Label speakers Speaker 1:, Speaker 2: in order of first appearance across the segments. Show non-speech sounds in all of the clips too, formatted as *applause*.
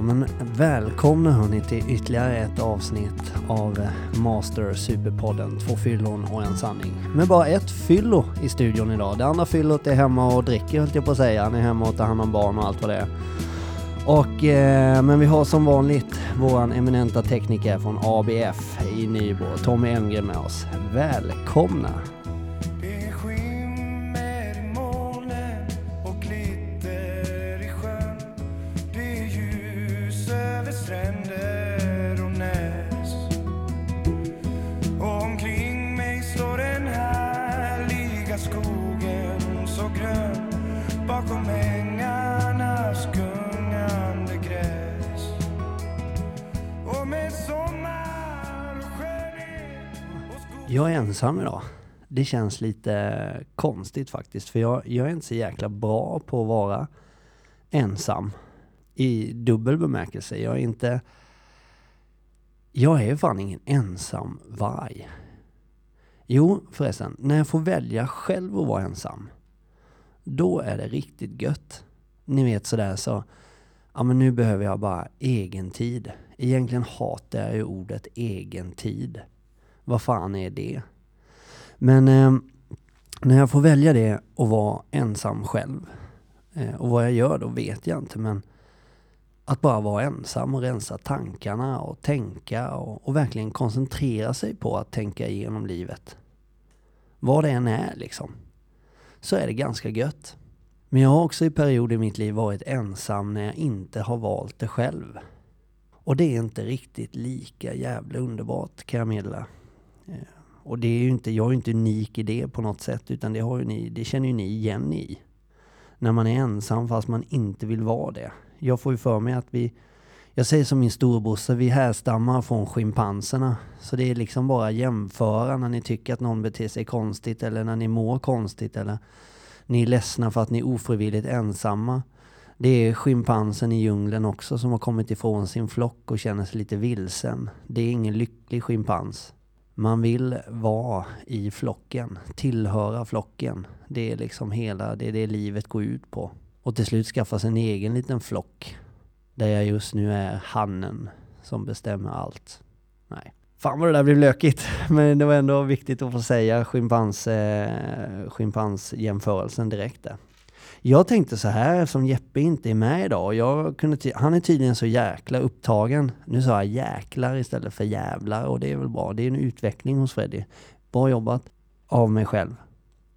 Speaker 1: Ja, men välkomna hörni till ytterligare ett avsnitt av eh, Master Superpodden. Två fyllon och en sanning. Med bara ett fyllo i studion idag. Det andra fyllot är hemma och dricker höll jag på att säga. Han är hemma och tar hand om barn och allt vad det är. Och, eh, men vi har som vanligt våran eminenta tekniker från ABF i Nybro, Tommy Elmgren med oss. Välkomna! Jag är ensam idag. Det känns lite konstigt faktiskt, för jag, jag är inte så jäkla bra på att vara ensam. I dubbel bemärkelse. Jag är inte... Jag är fan ingen ensam varg. Jo, förresten, när jag får välja själv att vara ensam, då är det riktigt gött. Ni vet sådär så, ja men nu behöver jag bara egen tid. Egentligen hatar jag ju ordet egen tid. Vad fan är det? Men eh, när jag får välja det och vara ensam själv, eh, och vad jag gör då vet jag inte, men att bara vara ensam och rensa tankarna och tänka och, och verkligen koncentrera sig på att tänka igenom livet. Vad det än är liksom. Så är det ganska gött. Men jag har också i perioder i mitt liv varit ensam när jag inte har valt det själv. Och det är inte riktigt lika jävla underbart kan jag meddela. Eh, och det är ju inte, jag är ju inte unik i det på något sätt, utan det, har ju ni, det känner ju ni igen i. När man är ensam fast man inte vill vara det. Jag får ju för mig att vi, jag säger som min storebrorsa, vi härstammar från schimpanserna. Så det är liksom bara jämföra när ni tycker att någon beter sig konstigt eller när ni mår konstigt eller ni är ledsna för att ni är ofrivilligt ensamma. Det är schimpansen i djungeln också som har kommit ifrån sin flock och känner sig lite vilsen. Det är ingen lycklig schimpans. Man vill vara i flocken, tillhöra flocken. Det är liksom hela, det är det livet går ut på. Och till slut skaffa sig en egen liten flock. Där jag just nu är hannen som bestämmer allt. Nej. Fan vad det där blev lökigt. *laughs* Men det var ändå viktigt att få säga schimpans, eh, schimpansjämförelsen direkt där. Jag tänkte så här, eftersom Jeppe inte är med idag, jag kunde han är tydligen så jäkla upptagen. Nu sa jag jäklar istället för jävlar och det är väl bra. Det är en utveckling hos Freddy. Bra jobbat av mig själv.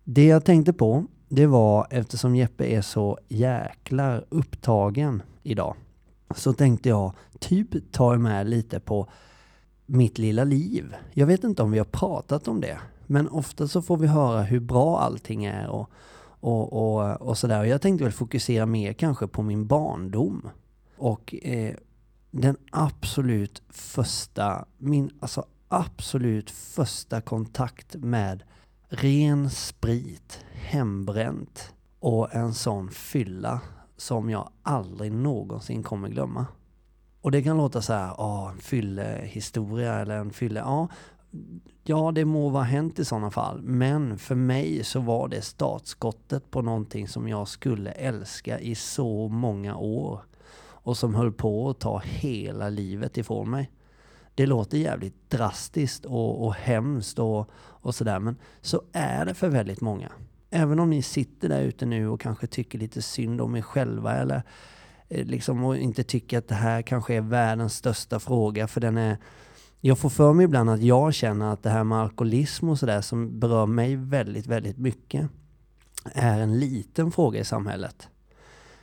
Speaker 1: Det jag tänkte på, det var eftersom Jeppe är så jäklar upptagen idag, så tänkte jag typ ta med lite på mitt lilla liv. Jag vet inte om vi har pratat om det, men ofta så får vi höra hur bra allting är och, och, och, och sådär. Och jag tänkte väl fokusera mer kanske på min barndom. Och eh, den absolut första, min alltså absolut första kontakt med ren sprit, hembränt och en sån fylla som jag aldrig någonsin kommer glömma. Och det kan låta så här, ja, en fyllehistoria eller en fylle, ja. Ja, det må vara hänt i sådana fall. Men för mig så var det startskottet på någonting som jag skulle älska i så många år. Och som höll på att ta hela livet ifrån mig. Det låter jävligt drastiskt och, och hemskt och, och sådär. Men så är det för väldigt många. Även om ni sitter där ute nu och kanske tycker lite synd om er själva eller eh, liksom och inte tycker att det här kanske är världens största fråga för den är jag får för mig ibland att jag känner att det här med alkoholism och sådär som berör mig väldigt, väldigt mycket är en liten fråga i samhället.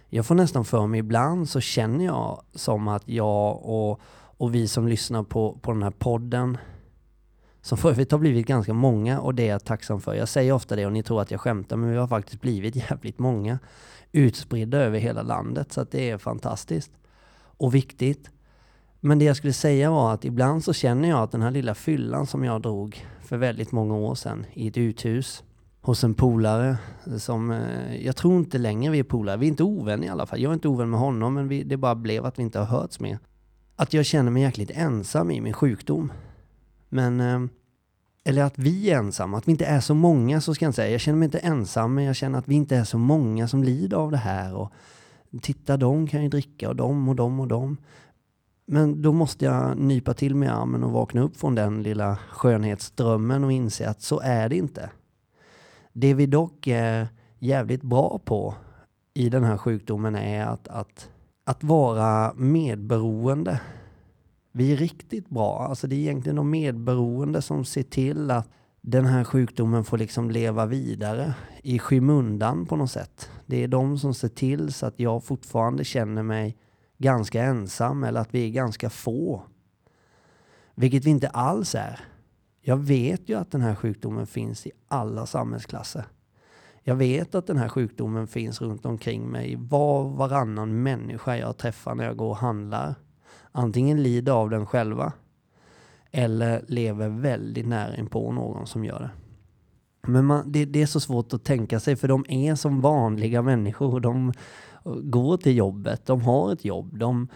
Speaker 1: Jag får nästan för mig ibland så känner jag som att jag och, och vi som lyssnar på, på den här podden som för övrigt har blivit ganska många och det är jag tacksam för. Jag säger ofta det och ni tror att jag skämtar men vi har faktiskt blivit *laughs* jävligt många utspridda över hela landet så att det är fantastiskt och viktigt. Men det jag skulle säga var att ibland så känner jag att den här lilla fyllan som jag drog för väldigt många år sedan i ett uthus hos en polare som, eh, jag tror inte längre vi är polare, vi är inte ovänner i alla fall. Jag är inte ovän med honom men vi, det bara blev att vi inte har hörts mer. Att jag känner mig jäkligt ensam i min sjukdom. Men, eh, eller att vi är ensamma, att vi inte är så många så ska jag inte säga. Jag känner mig inte ensam men jag känner att vi inte är så många som lider av det här och Titta, de kan ju dricka och de och de och de. Men då måste jag nypa till mig armen och vakna upp från den lilla skönhetsdrömmen och inse att så är det inte. Det vi dock är jävligt bra på i den här sjukdomen är att, att, att vara medberoende. Vi är riktigt bra. Alltså det är egentligen de medberoende som ser till att den här sjukdomen får liksom leva vidare i skymundan på något sätt. Det är de som ser till så att jag fortfarande känner mig ganska ensam eller att vi är ganska få. Vilket vi inte alls är. Jag vet ju att den här sjukdomen finns i alla samhällsklasser. Jag vet att den här sjukdomen finns runt omkring mig. Var varannan människa jag träffar när jag går och handlar. Antingen lider av den själva eller lever väldigt nära inpå någon som gör det. Men man, det, det, är så svårt att tänka sig för de är som vanliga människor. De går till jobbet, de har ett jobb, de,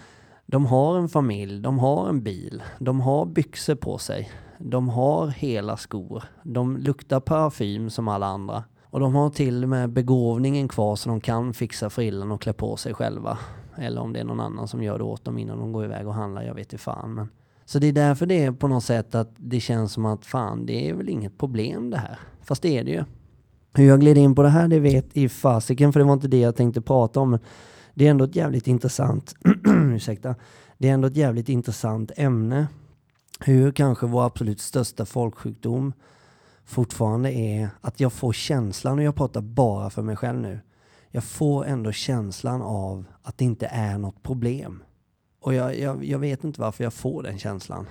Speaker 1: de har en familj, de har en bil, de har byxor på sig, de har hela skor, de luktar parfym som alla andra. Och de har till och med begåvningen kvar så de kan fixa frillan och klä på sig själva. Eller om det är någon annan som gör det åt dem innan de går iväg och handlar, jag vet inte fan. Men... Så det är därför det är på något sätt att det känns som att fan, det är väl inget problem det här. Fast det är det ju. Hur jag gled in på det här, det vet i fasiken, för det var inte det jag tänkte prata om. Det är ändå ett jävligt intressant, *clears throat* ursäkta, det är ändå ett jävligt intressant ämne. Hur kanske vår absolut största folksjukdom fortfarande är att jag får känslan, och jag pratar bara för mig själv nu, jag får ändå känslan av att det inte är något problem. Och jag, jag, jag vet inte varför jag får den känslan.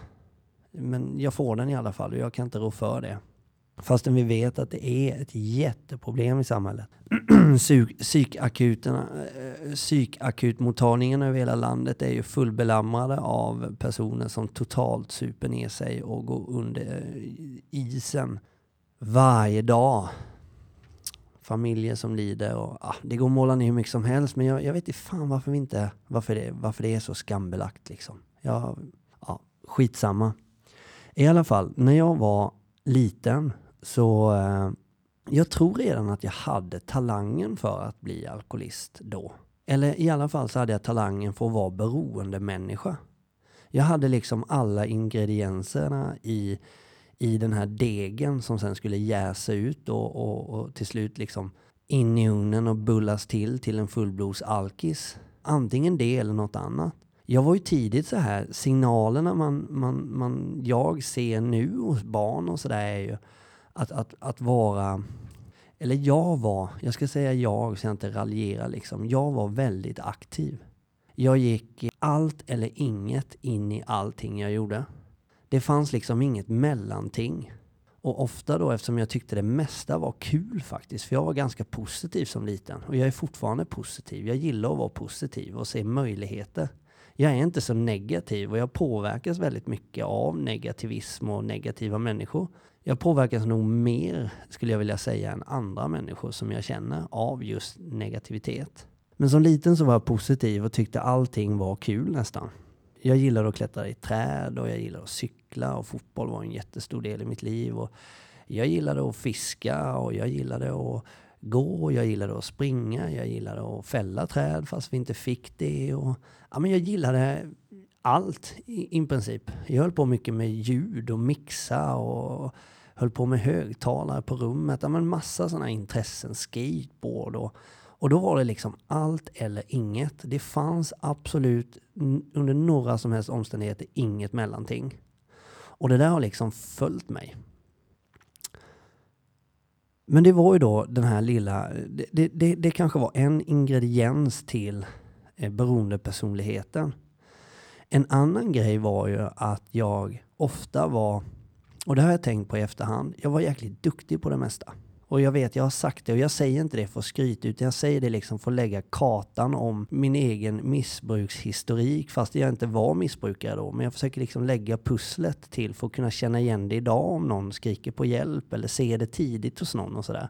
Speaker 1: Men jag får den i alla fall och jag kan inte rå för det. Fastän vi vet att det är ett jätteproblem i samhället. *clears throat* Psykakuterna, eh, över hela landet är ju fullbelamrade av personer som totalt super ner sig och går under eh, isen varje dag. Familjer som lider och ah, det går att måla ner hur mycket som helst men jag, jag vet inte fan varför vi inte, varför det, varför det är så skambelagt liksom. Jag, ja, skitsamma. I alla fall, när jag var liten så eh, jag tror redan att jag hade talangen för att bli alkoholist då. Eller i alla fall så hade jag talangen för att vara beroende människa. Jag hade liksom alla ingredienserna i, i den här degen som sen skulle jäsa ut och, och, och till slut liksom in i ugnen och bullas till till en fullblods alkis. Antingen det eller något annat. Jag var ju tidigt så här, signalerna man, man, man, jag ser nu hos barn och sådär är ju att, att, att vara, eller jag var, jag ska säga jag så jag inte raljerar liksom, jag var väldigt aktiv. Jag gick allt eller inget in i allting jag gjorde. Det fanns liksom inget mellanting. Och ofta då eftersom jag tyckte det mesta var kul faktiskt, för jag var ganska positiv som liten. Och jag är fortfarande positiv. Jag gillar att vara positiv och se möjligheter. Jag är inte så negativ och jag påverkas väldigt mycket av negativism och negativa människor. Jag påverkas nog mer, skulle jag vilja säga, än andra människor som jag känner av just negativitet. Men som liten så var jag positiv och tyckte allting var kul nästan. Jag gillade att klättra i träd och jag gillade att cykla och fotboll var en jättestor del i mitt liv. Och jag gillade att fiska och jag gillade att gå, jag gillade att springa, jag gillade att fälla träd fast vi inte fick det. Och, ja, men jag gillade allt i, i princip. Jag höll på mycket med ljud och mixa och höll på med högtalare på rummet. Ja, men massa sådana intressen, skateboard och, och då var det liksom allt eller inget. Det fanns absolut under några som helst omständigheter inget mellanting. Och det där har liksom följt mig. Men det var ju då den här lilla, det, det, det kanske var en ingrediens till eh, beroendepersonligheten. En annan grej var ju att jag ofta var, och det har jag tänkt på i efterhand, jag var jäkligt duktig på det mesta. Och jag vet, jag har sagt det och jag säger inte det för att skryta utan jag säger det liksom för att lägga kartan om min egen missbrukshistorik fast jag inte var missbrukare då. Men jag försöker liksom lägga pusslet till för att kunna känna igen det idag om någon skriker på hjälp eller ser det tidigt hos någon och sådär.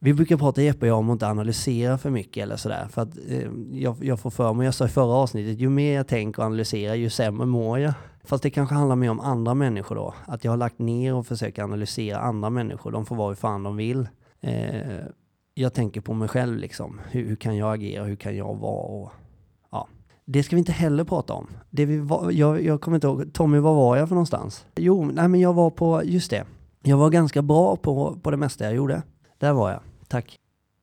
Speaker 1: Vi brukar prata Jeppe och jag om att inte analysera för mycket eller sådär. För att eh, jag, jag får för mig, jag sa i förra avsnittet, ju mer jag tänker och analyserar ju sämre mår jag. Fast det kanske handlar mer om andra människor då. Att jag har lagt ner och försöker analysera andra människor. De får vara hur fan de vill. Eh, jag tänker på mig själv liksom. Hur, hur, kan jag agera? Hur kan jag vara? Och Det ska vi inte heller prata om. Det vi var, jag, jag kommer inte ihåg, Tommy, var var jag för någonstans? Jo, nej men jag var på, just det. Jag var ganska bra på, på det mesta jag gjorde. Där var jag, tack.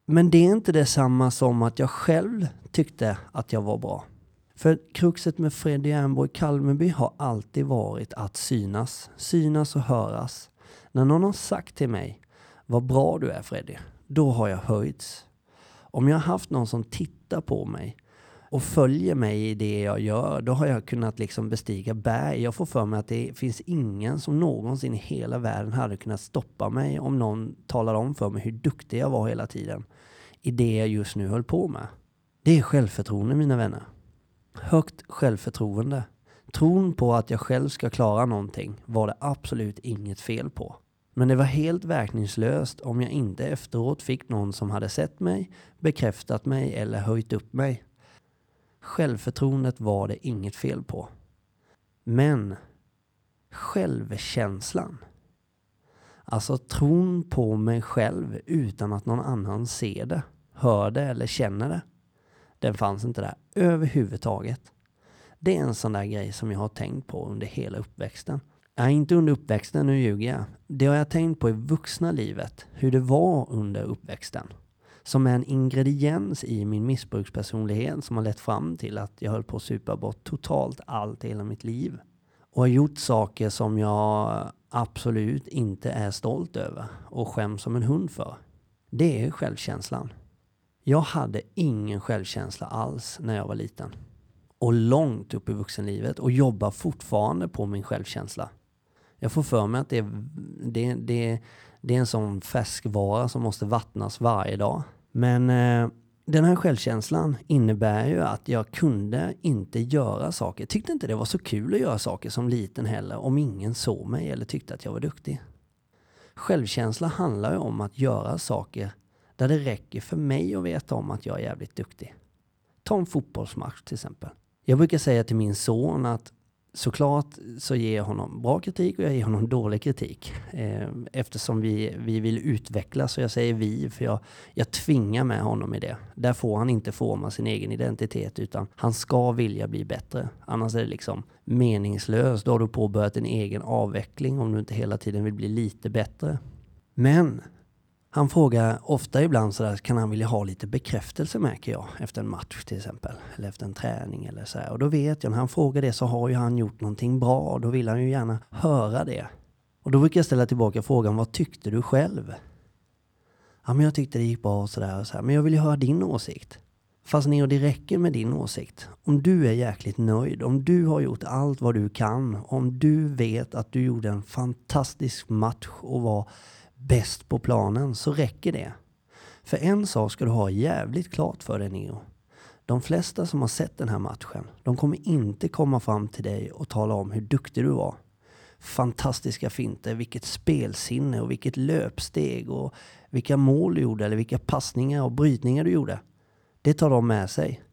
Speaker 1: Men det är inte detsamma som att jag själv tyckte att jag var bra. För kruxet med Freddy Ernborg Kalmeby har alltid varit att synas. Synas och höras. När någon har sagt till mig, vad bra du är Freddy, då har jag höjts. Om jag har haft någon som tittar på mig och följer mig i det jag gör, då har jag kunnat liksom bestiga berg. Jag får för mig att det finns ingen som någonsin i hela världen hade kunnat stoppa mig om någon talade om för mig hur duktig jag var hela tiden i det jag just nu höll på med. Det är självförtroende mina vänner. Högt självförtroende. Tron på att jag själv ska klara någonting var det absolut inget fel på. Men det var helt verkningslöst om jag inte efteråt fick någon som hade sett mig, bekräftat mig eller höjt upp mig. Självförtroendet var det inget fel på. Men självkänslan, alltså tron på mig själv utan att någon annan ser det, hör det eller känner det, den fanns inte där överhuvudtaget. Det är en sån där grej som jag har tänkt på under hela uppväxten. Nej, inte under uppväxten, nu ljuger jag. Det har jag tänkt på i vuxna livet, hur det var under uppväxten. Som är en ingrediens i min missbrukspersonlighet som har lett fram till att jag höll på att supa bort totalt allt i hela mitt liv. Och har gjort saker som jag absolut inte är stolt över och skäms som en hund för. Det är självkänslan. Jag hade ingen självkänsla alls när jag var liten. Och långt upp i vuxenlivet och jobbar fortfarande på min självkänsla. Jag får för mig att det, det, det, det är en sån färskvara som måste vattnas varje dag. Men eh, den här självkänslan innebär ju att jag kunde inte göra saker. Tyckte inte det var så kul att göra saker som liten heller om ingen såg mig eller tyckte att jag var duktig. Självkänsla handlar ju om att göra saker där det räcker för mig att veta om att jag är jävligt duktig. Ta en fotbollsmatch till exempel. Jag brukar säga till min son att såklart så ger jag honom bra kritik och jag ger honom dålig kritik. Eh, eftersom vi, vi vill utvecklas, och jag säger vi, för jag, jag tvingar med honom i det. Där får han inte forma sin egen identitet, utan han ska vilja bli bättre. Annars är det liksom meningslöst. Då har du påbörjat en egen avveckling om du inte hela tiden vill bli lite bättre. Men han frågar ofta ibland sådär, kan han vilja ha lite bekräftelse märker jag, efter en match till exempel, eller efter en träning eller så här. Och då vet jag, när han frågar det så har ju han gjort någonting bra, då vill han ju gärna höra det. Och då brukar jag ställa tillbaka frågan, vad tyckte du själv? Ja, men jag tyckte det gick bra och sådär och så här. men jag vill ju höra din åsikt. Fast Neo, det räcker med din åsikt. Om du är jäkligt nöjd, om du har gjort allt vad du kan, om du vet att du gjorde en fantastisk match och var bäst på planen så räcker det. För en sak ska du ha jävligt klart för dig Neo. De flesta som har sett den här matchen, de kommer inte komma fram till dig och tala om hur duktig du var. Fantastiska finter, vilket spelsinne och vilket löpsteg och vilka mål du gjorde eller vilka passningar och brytningar du gjorde. Det tar de med sig.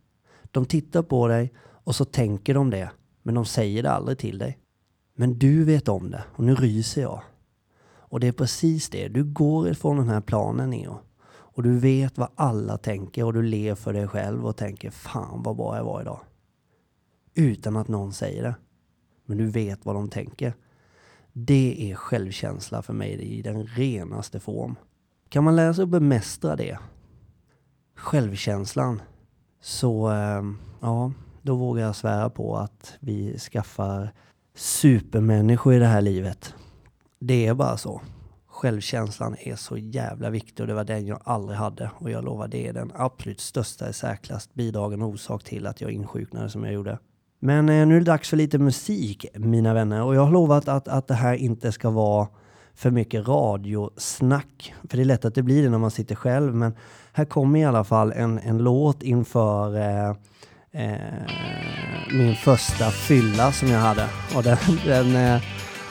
Speaker 1: De tittar på dig och så tänker de det, men de säger det aldrig till dig. Men du vet om det och nu ryser jag. Och det är precis det. Du går ifrån den här planen Neo. Och du vet vad alla tänker och du ler för dig själv och tänker fan vad bra jag var idag. Utan att någon säger det. Men du vet vad de tänker. Det är självkänsla för mig i den renaste form. Kan man lära sig att bemästra det, självkänslan, så eh, ja, då vågar jag svära på att vi skaffar supermänniskor i det här livet. Det är bara så. Självkänslan är så jävla viktig och det var den jag aldrig hade. Och jag lovar, det är den absolut största i särklass bidragen orsak till att jag insjuknade som jag gjorde. Men eh, nu är det dags för lite musik, mina vänner. Och jag har lovat att, att det här inte ska vara för mycket radiosnack. För det är lätt att det blir det när man sitter själv. Men här kommer i alla fall en, en låt inför eh, eh, min första fylla som jag hade. Och den, den eh,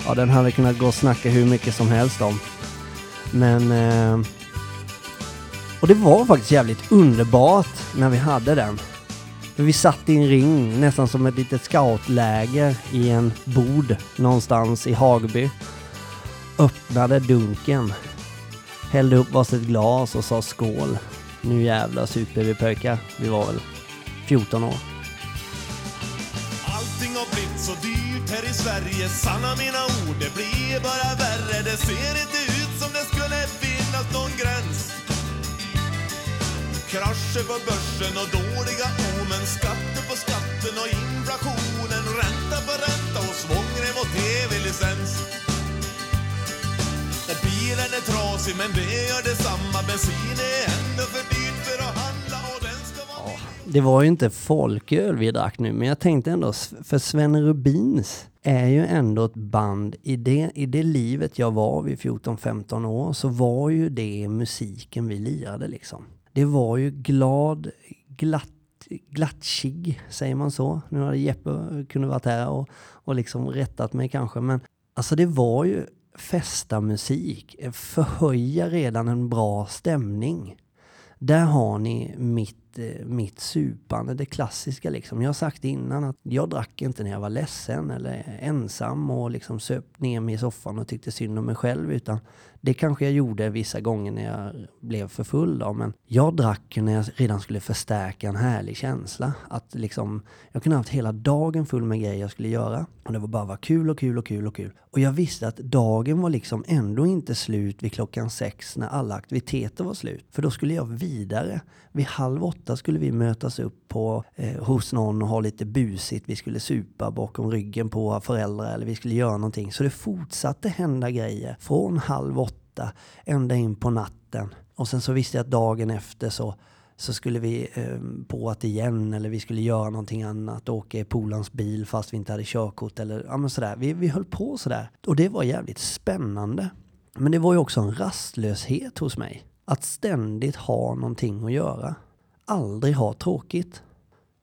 Speaker 1: ja, den hade kunnat gå och snacka hur mycket som helst om. Men... Eh, och det var faktiskt jävligt underbart när vi hade den. För vi satt i en ring, nästan som ett litet scoutläger i en bod någonstans i Hagby. Öppnade dunken. Hällde upp varsitt glas och sa skål. Nu jävlar super vi pojkar. Vi var väl 14 år.
Speaker 2: I Sverige. Sanna mina ord, det blir bara värre. Det ser inte ut som det skulle finnas någon gräns. Krascher på börsen och dåliga omen. Skatter på skatten och inflationen. Ränta på ränta och svångrem och tv-licens. Och bilen är trasig men det gör detsamma. Bensin är ändå för dyrt för att
Speaker 1: det var ju inte folköl vi drack nu, men jag tänkte ändå, för Sven Rubins är ju ändå ett band, i det, i det livet jag var vid 14-15 år, så var ju det musiken vi lirade liksom. Det var ju glad, glatt, glattjig säger man så? Nu hade Jeppe kunnat varit här och, och liksom rättat mig kanske, men alltså det var ju festamusik, förhöja redan en bra stämning. Där har ni mitt, eh, mitt supande, det klassiska liksom. Jag har sagt innan att jag drack inte när jag var ledsen eller ensam och liksom söp ner mig i soffan och tyckte synd om mig själv utan det kanske jag gjorde vissa gånger när jag blev för full då, men jag drack när jag redan skulle förstärka en härlig känsla. Att liksom, jag kunde haft hela dagen full med grejer jag skulle göra och det var bara var kul och kul och kul och kul. Och jag visste att dagen var liksom ändå inte slut vid klockan sex när alla aktiviteter var slut. För då skulle jag vidare. Vid halv åtta skulle vi mötas upp på, eh, hos någon och ha lite busigt. Vi skulle supa bakom ryggen på våra föräldrar eller vi skulle göra någonting. Så det fortsatte hända grejer från halv åtta ända in på natten. Och sen så visste jag att dagen efter så så skulle vi eh, på att igen eller vi skulle göra någonting annat, åka i polans bil fast vi inte hade körkort eller ja men sådär. Vi, vi höll på sådär. Och det var jävligt spännande. Men det var ju också en rastlöshet hos mig. Att ständigt ha någonting att göra. Aldrig ha tråkigt.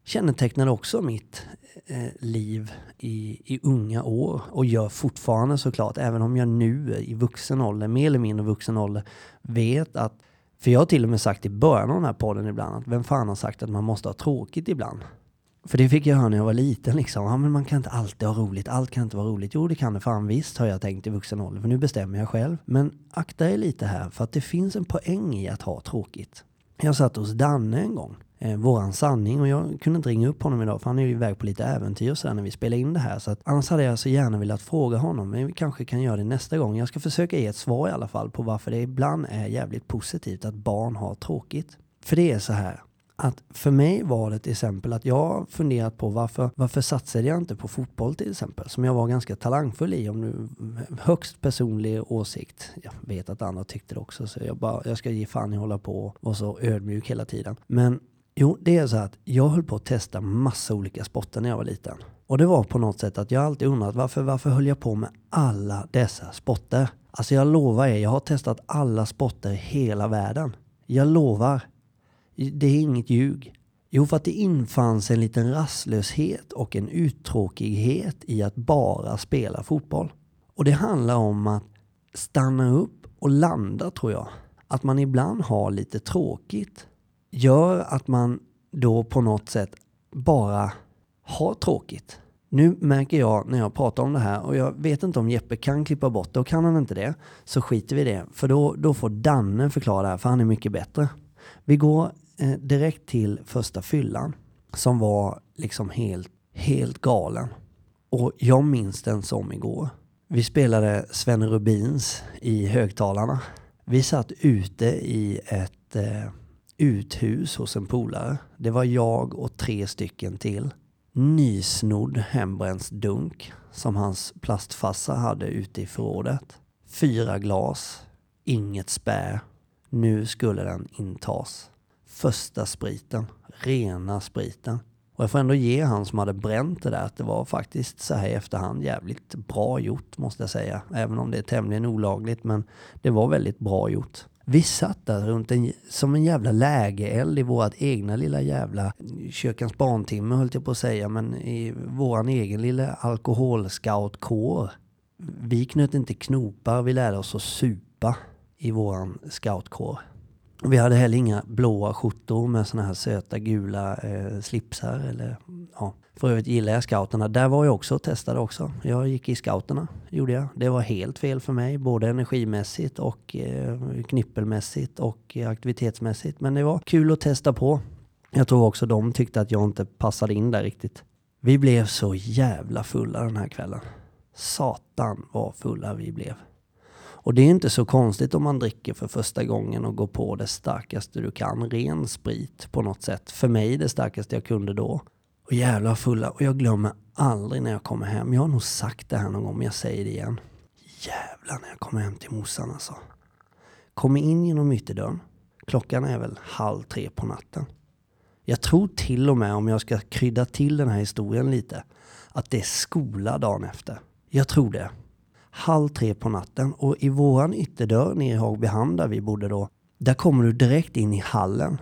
Speaker 1: Kännetecknade också mitt eh, liv i, i unga år och gör fortfarande såklart, även om jag nu i vuxen ålder, mer eller mindre vuxen ålder, vet att för jag har till och med sagt i början av den här podden ibland att vem fan har sagt att man måste ha tråkigt ibland? För det fick jag höra när jag var liten liksom. Ja men man kan inte alltid ha roligt, allt kan inte vara roligt. Jo det kan det fan visst har jag tänkt i vuxen ålder, för nu bestämmer jag själv. Men akta er lite här, för att det finns en poäng i att ha tråkigt. Jag satt hos Danne en gång, eh, våran sanning, och jag kunde inte ringa upp honom idag för han är ju iväg på lite äventyr och sådär när vi spelar in det här. Så att, annars hade jag så gärna velat fråga honom, men vi kanske kan göra det nästa gång. Jag ska försöka ge ett svar i alla fall på varför det ibland är jävligt positivt att barn har tråkigt. För det är så här, att för mig var det till exempel att jag funderat på varför, varför satsade jag inte på fotboll till exempel, som jag var ganska talangfull i, om nu högst personlig åsikt. Jag vet att andra tyckte det också, så jag, bara, jag ska ge fan i att hålla på och vara så ödmjuk hela tiden. Men jo, det är så att jag höll på att testa massa olika sporter när jag var liten. Och det var på något sätt att jag alltid undrat varför, varför höll jag på med alla dessa sporter? Alltså jag lovar er, jag har testat alla sporter i hela världen. Jag lovar. Det är inget ljug. Jo, för att det infanns en liten rastlöshet och en uttråkighet i att bara spela fotboll. Och det handlar om att stanna upp och landa tror jag. Att man ibland har lite tråkigt gör att man då på något sätt bara har tråkigt. Nu märker jag när jag pratar om det här och jag vet inte om Jeppe kan klippa bort det och kan han inte det så skiter vi i det. För då, då får Danne förklara det här för han är mycket bättre. Vi går eh, direkt till första fyllan som var liksom helt, helt galen. Och jag minns den som igår. Vi spelade Sven Rubins i högtalarna. Vi satt ute i ett eh, uthus hos en polare. Det var jag och tre stycken till. Nysnodd hembränsdunk som hans plastfassa hade ute i förrådet. Fyra glas, inget spä. Nu skulle den intas. Första spriten, rena spriten. Och jag får ändå ge han som hade bränt det där att det var faktiskt så här i efterhand jävligt bra gjort måste jag säga. Även om det är tämligen olagligt men det var väldigt bra gjort. Vi satt där runt en, som en jävla lägereld i vårt egna lilla jävla kyrkans barntimme höll jag på att säga, men i våran egen lilla alkoholscoutkår. Vi knöt inte knopar, vi lärde oss att supa i våran scoutkår. Vi hade heller inga blåa skjortor med såna här söta gula eh, slipsar. Eller, ja. För övrigt gillar jag scouterna. Där var jag också och testade också. Jag gick i scouterna, gjorde jag. Det var helt fel för mig, både energimässigt och eh, knippelmässigt och eh, aktivitetsmässigt. Men det var kul att testa på. Jag tror också de tyckte att jag inte passade in där riktigt. Vi blev så jävla fulla den här kvällen. Satan vad fulla vi blev. Och det är inte så konstigt om man dricker för första gången och går på det starkaste du kan. Ren sprit på något sätt. För mig det starkaste jag kunde då. Och jävla fulla. Och jag glömmer aldrig när jag kommer hem. Jag har nog sagt det här någon gång men jag säger det igen. Jävlar när jag kommer hem till morsan alltså. Kommer in genom ytterdörren. Klockan är väl halv tre på natten. Jag tror till och med om jag ska krydda till den här historien lite. Att det är skola dagen efter. Jag tror det. Halv tre på natten och i våran ytterdörr nere i Hagbyhamn där vi bodde då. Där kommer du direkt in i hallen.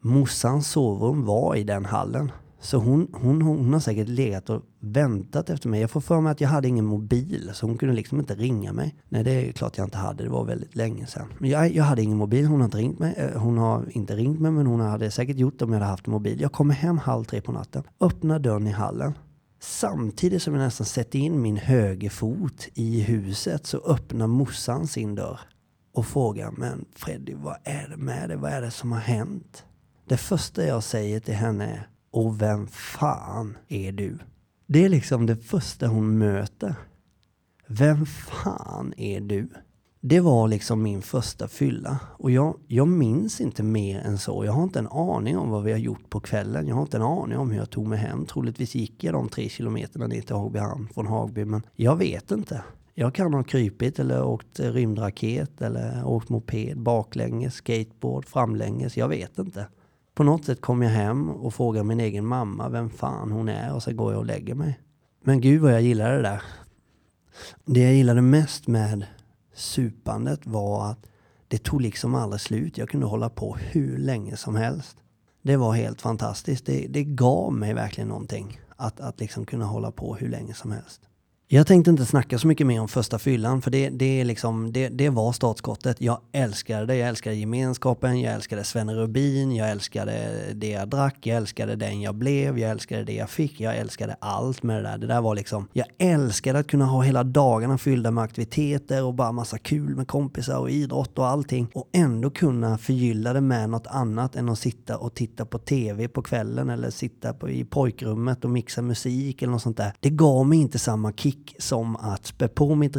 Speaker 1: Morsans sovrum var i den hallen. Så hon, hon, hon har säkert legat och väntat efter mig. Jag får för mig att jag hade ingen mobil, så hon kunde liksom inte ringa mig. Nej, det är klart jag inte hade. Det var väldigt länge sedan. Men jag, jag hade ingen mobil. Hon har inte ringt mig. Eh, hon har inte ringt mig, men hon hade säkert gjort det om jag hade haft en mobil. Jag kommer hem halv tre på natten, öppnar dörren i hallen. Samtidigt som jag nästan sätter in min högerfot i huset så öppnar morsan sin dörr och frågar, men Freddy, vad är det med dig? Vad är det som har hänt? Det första jag säger till henne är, och vem fan är du? Det är liksom det första hon möter. Vem fan är du? Det var liksom min första fylla. Och jag, jag minns inte mer än så. Jag har inte en aning om vad vi har gjort på kvällen. Jag har inte en aning om hur jag tog mig hem. Troligtvis gick jag de tre kilometerna ner till Hagbyhamn från Hagby. Men jag vet inte. Jag kan ha krypit eller åkt rymdraket eller åkt moped baklänges, skateboard, framlänges. Jag vet inte. På något sätt kom jag hem och frågade min egen mamma vem fan hon är och sen går jag och lägger mig. Men gud vad jag gillade det där. Det jag gillade mest med supandet var att det tog liksom aldrig slut. Jag kunde hålla på hur länge som helst. Det var helt fantastiskt. Det, det gav mig verkligen någonting. Att, att liksom kunna hålla på hur länge som helst. Jag tänkte inte snacka så mycket mer om första fyllan, för det, det, liksom, det, det var startskottet. Jag älskade det, jag älskade gemenskapen, jag älskade Svenne Rubin, jag älskade det jag drack, jag älskade den jag blev, jag älskade det jag fick, jag älskade allt med det där. Det där var liksom, jag älskade att kunna ha hela dagarna fyllda med aktiviteter och bara massa kul med kompisar och idrott och allting. Och ändå kunna förgylla det med något annat än att sitta och titta på tv på kvällen eller sitta på, i pojkrummet och mixa musik eller något sånt där. Det gav mig inte samma kick gick som att spä på mitt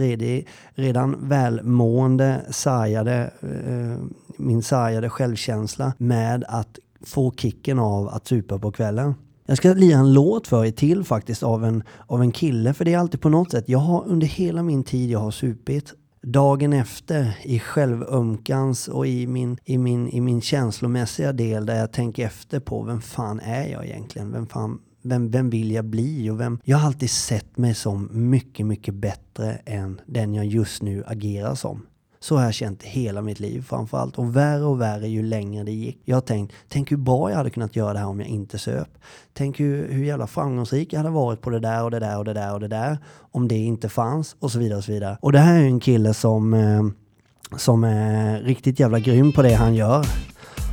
Speaker 1: redan välmående, sargade, eh, min sargade självkänsla med att få kicken av att supa på kvällen. Jag ska lira en låt för er till faktiskt av en, av en kille, för det är alltid på något sätt, jag har under hela min tid jag har supit dagen efter i självömkans och i min, i, min, i min känslomässiga del där jag tänker efter på vem fan är jag egentligen? Vem fan vem, vem vill jag bli? Och vem, jag har alltid sett mig som mycket, mycket bättre än den jag just nu agerar som. Så har jag känt hela mitt liv framförallt. Och värre och värre ju längre det gick. Jag har tänkt, tänk hur bra jag hade kunnat göra det här om jag inte söp. Tänk hur, hur jävla framgångsrik jag hade varit på det där och det där och det där och det där. Om det inte fanns och så vidare och så vidare. Och det här är en kille som, eh, som är riktigt jävla grym på det han gör.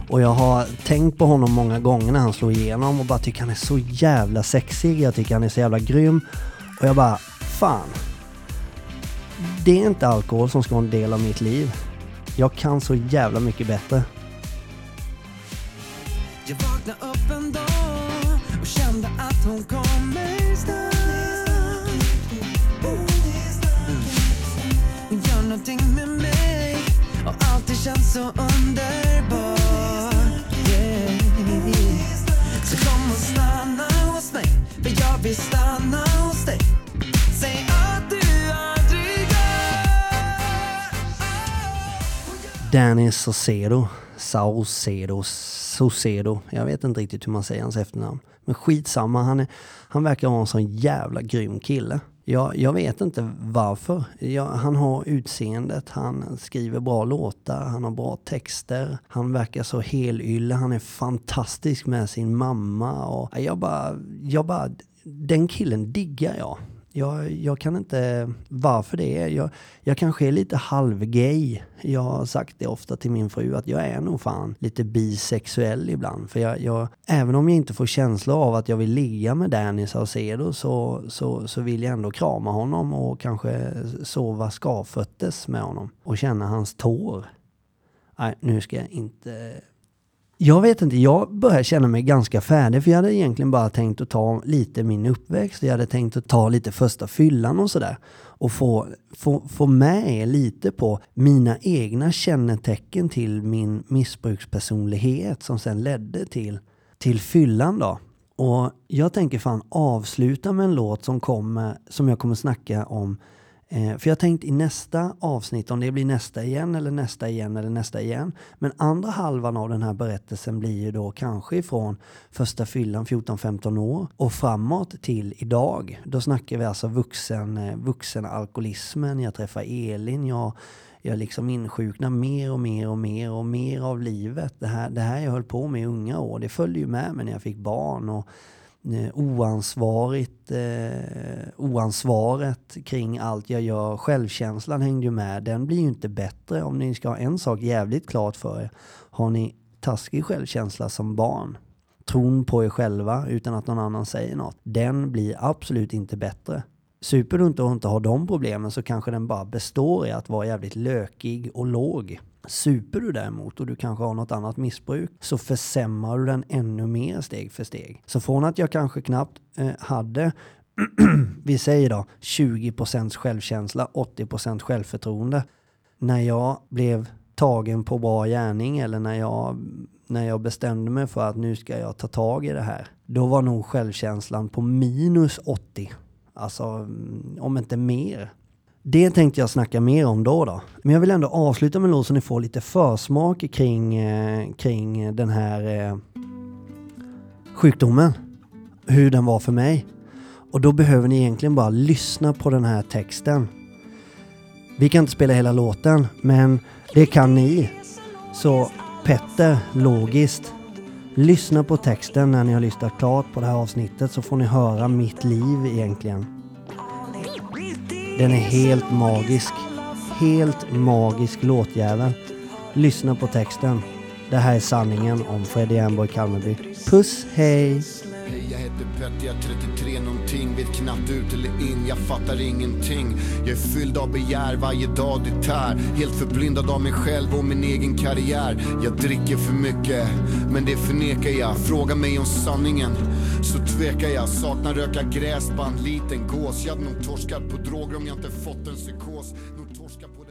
Speaker 1: Och jag har tänkt på honom många gånger när han slår igenom och bara tycker han är så jävla sexig. Jag tycker han är så jävla grym. Och jag bara, fan. Det är inte alkohol som ska vara en del av mitt liv. Jag kan så jävla mycket bättre.
Speaker 3: Jag vaknade upp en dag och kände att hon kommer snart. Hon gör någonting med mig och alltid känns så underbart. För jag vill stanna hos dig Säg att du aldrig
Speaker 1: Danny Saucedo, Saucedo, Saucedo. Jag vet inte riktigt hur man säger hans efternamn. Men skitsamma, han, är, han verkar vara en sån jävla grym kille. Jag, jag vet inte varför. Jag, han har utseendet, han skriver bra låtar, han har bra texter. Han verkar så helylle, han är fantastisk med sin mamma. Och jag bara, jag bara den killen diggar jag. Jag, jag kan inte varför det är. Jag, jag kanske är lite halvgay. Jag har sagt det ofta till min fru att jag är nog fan lite bisexuell ibland. För jag, jag även om jag inte får känsla av att jag vill ligga med Danny Saucedo så, så, så vill jag ändå krama honom och kanske sova skavföttes med honom och känna hans tår. Nej, nu ska jag inte jag vet inte, jag börjar känna mig ganska färdig för jag hade egentligen bara tänkt att ta lite min uppväxt. Jag hade tänkt att ta lite första fyllan och sådär. Och få, få, få med er lite på mina egna kännetecken till min missbrukspersonlighet som sen ledde till, till fyllan då. Och jag tänker fan avsluta med en låt som, kommer, som jag kommer snacka om Eh, för jag har tänkt i nästa avsnitt, om det blir nästa igen eller nästa igen eller nästa igen. Men andra halvan av den här berättelsen blir ju då kanske ifrån första fyllan 14-15 år och framåt till idag. Då snackar vi alltså vuxen, eh, vuxen alkoholismen, jag träffar Elin, jag jag liksom insjuknar mer och mer och mer och mer av livet. Det här, det här jag höll på med i unga år, det följde ju med mig när jag fick barn. Och Eh, oansvarigt, eh, oansvaret kring allt jag gör. Självkänslan hängde ju med. Den blir ju inte bättre om ni ska ha en sak jävligt klart för er. Har ni taskig självkänsla som barn, tron på er själva utan att någon annan säger något, den blir absolut inte bättre. Super du inte och inte har de problemen så kanske den bara består i att vara jävligt lökig och låg. Super du däremot och du kanske har något annat missbruk så försämrar du den ännu mer steg för steg. Så från att jag kanske knappt eh, hade *clears throat* vi säger då 20% självkänsla, 80% självförtroende. När jag blev tagen på bra gärning eller när jag, när jag bestämde mig för att nu ska jag ta tag i det här. Då var nog självkänslan på minus 80. Alltså mm, om inte mer. Det tänkte jag snacka mer om då. då. Men jag vill ändå avsluta med låt så ni får lite försmak kring, eh, kring den här eh, sjukdomen. Hur den var för mig. Och då behöver ni egentligen bara lyssna på den här texten. Vi kan inte spela hela låten, men det kan ni. Så Petter, logiskt, lyssna på texten när ni har lyssnat klart på det här avsnittet så får ni höra mitt liv egentligen. Den är helt magisk. Helt magisk låtjävel. Lyssna på texten. Det här är sanningen om Freddie Amboy Kalmarby. Puss, hej!
Speaker 4: Hej, jag heter Petter, jag är 33 någonting. Vet knappt ut eller in, jag fattar ingenting. Jag är fylld av begär, varje dag det tär. Helt förblindad av mig själv och min egen karriär. Jag dricker för mycket, men det förnekar jag. Fråga mig om sanningen, så tvekar jag. Saknar röka gräsband, liten gås. Jag hade nog torskat på droger om jag inte fått en psykos. Nog torskat på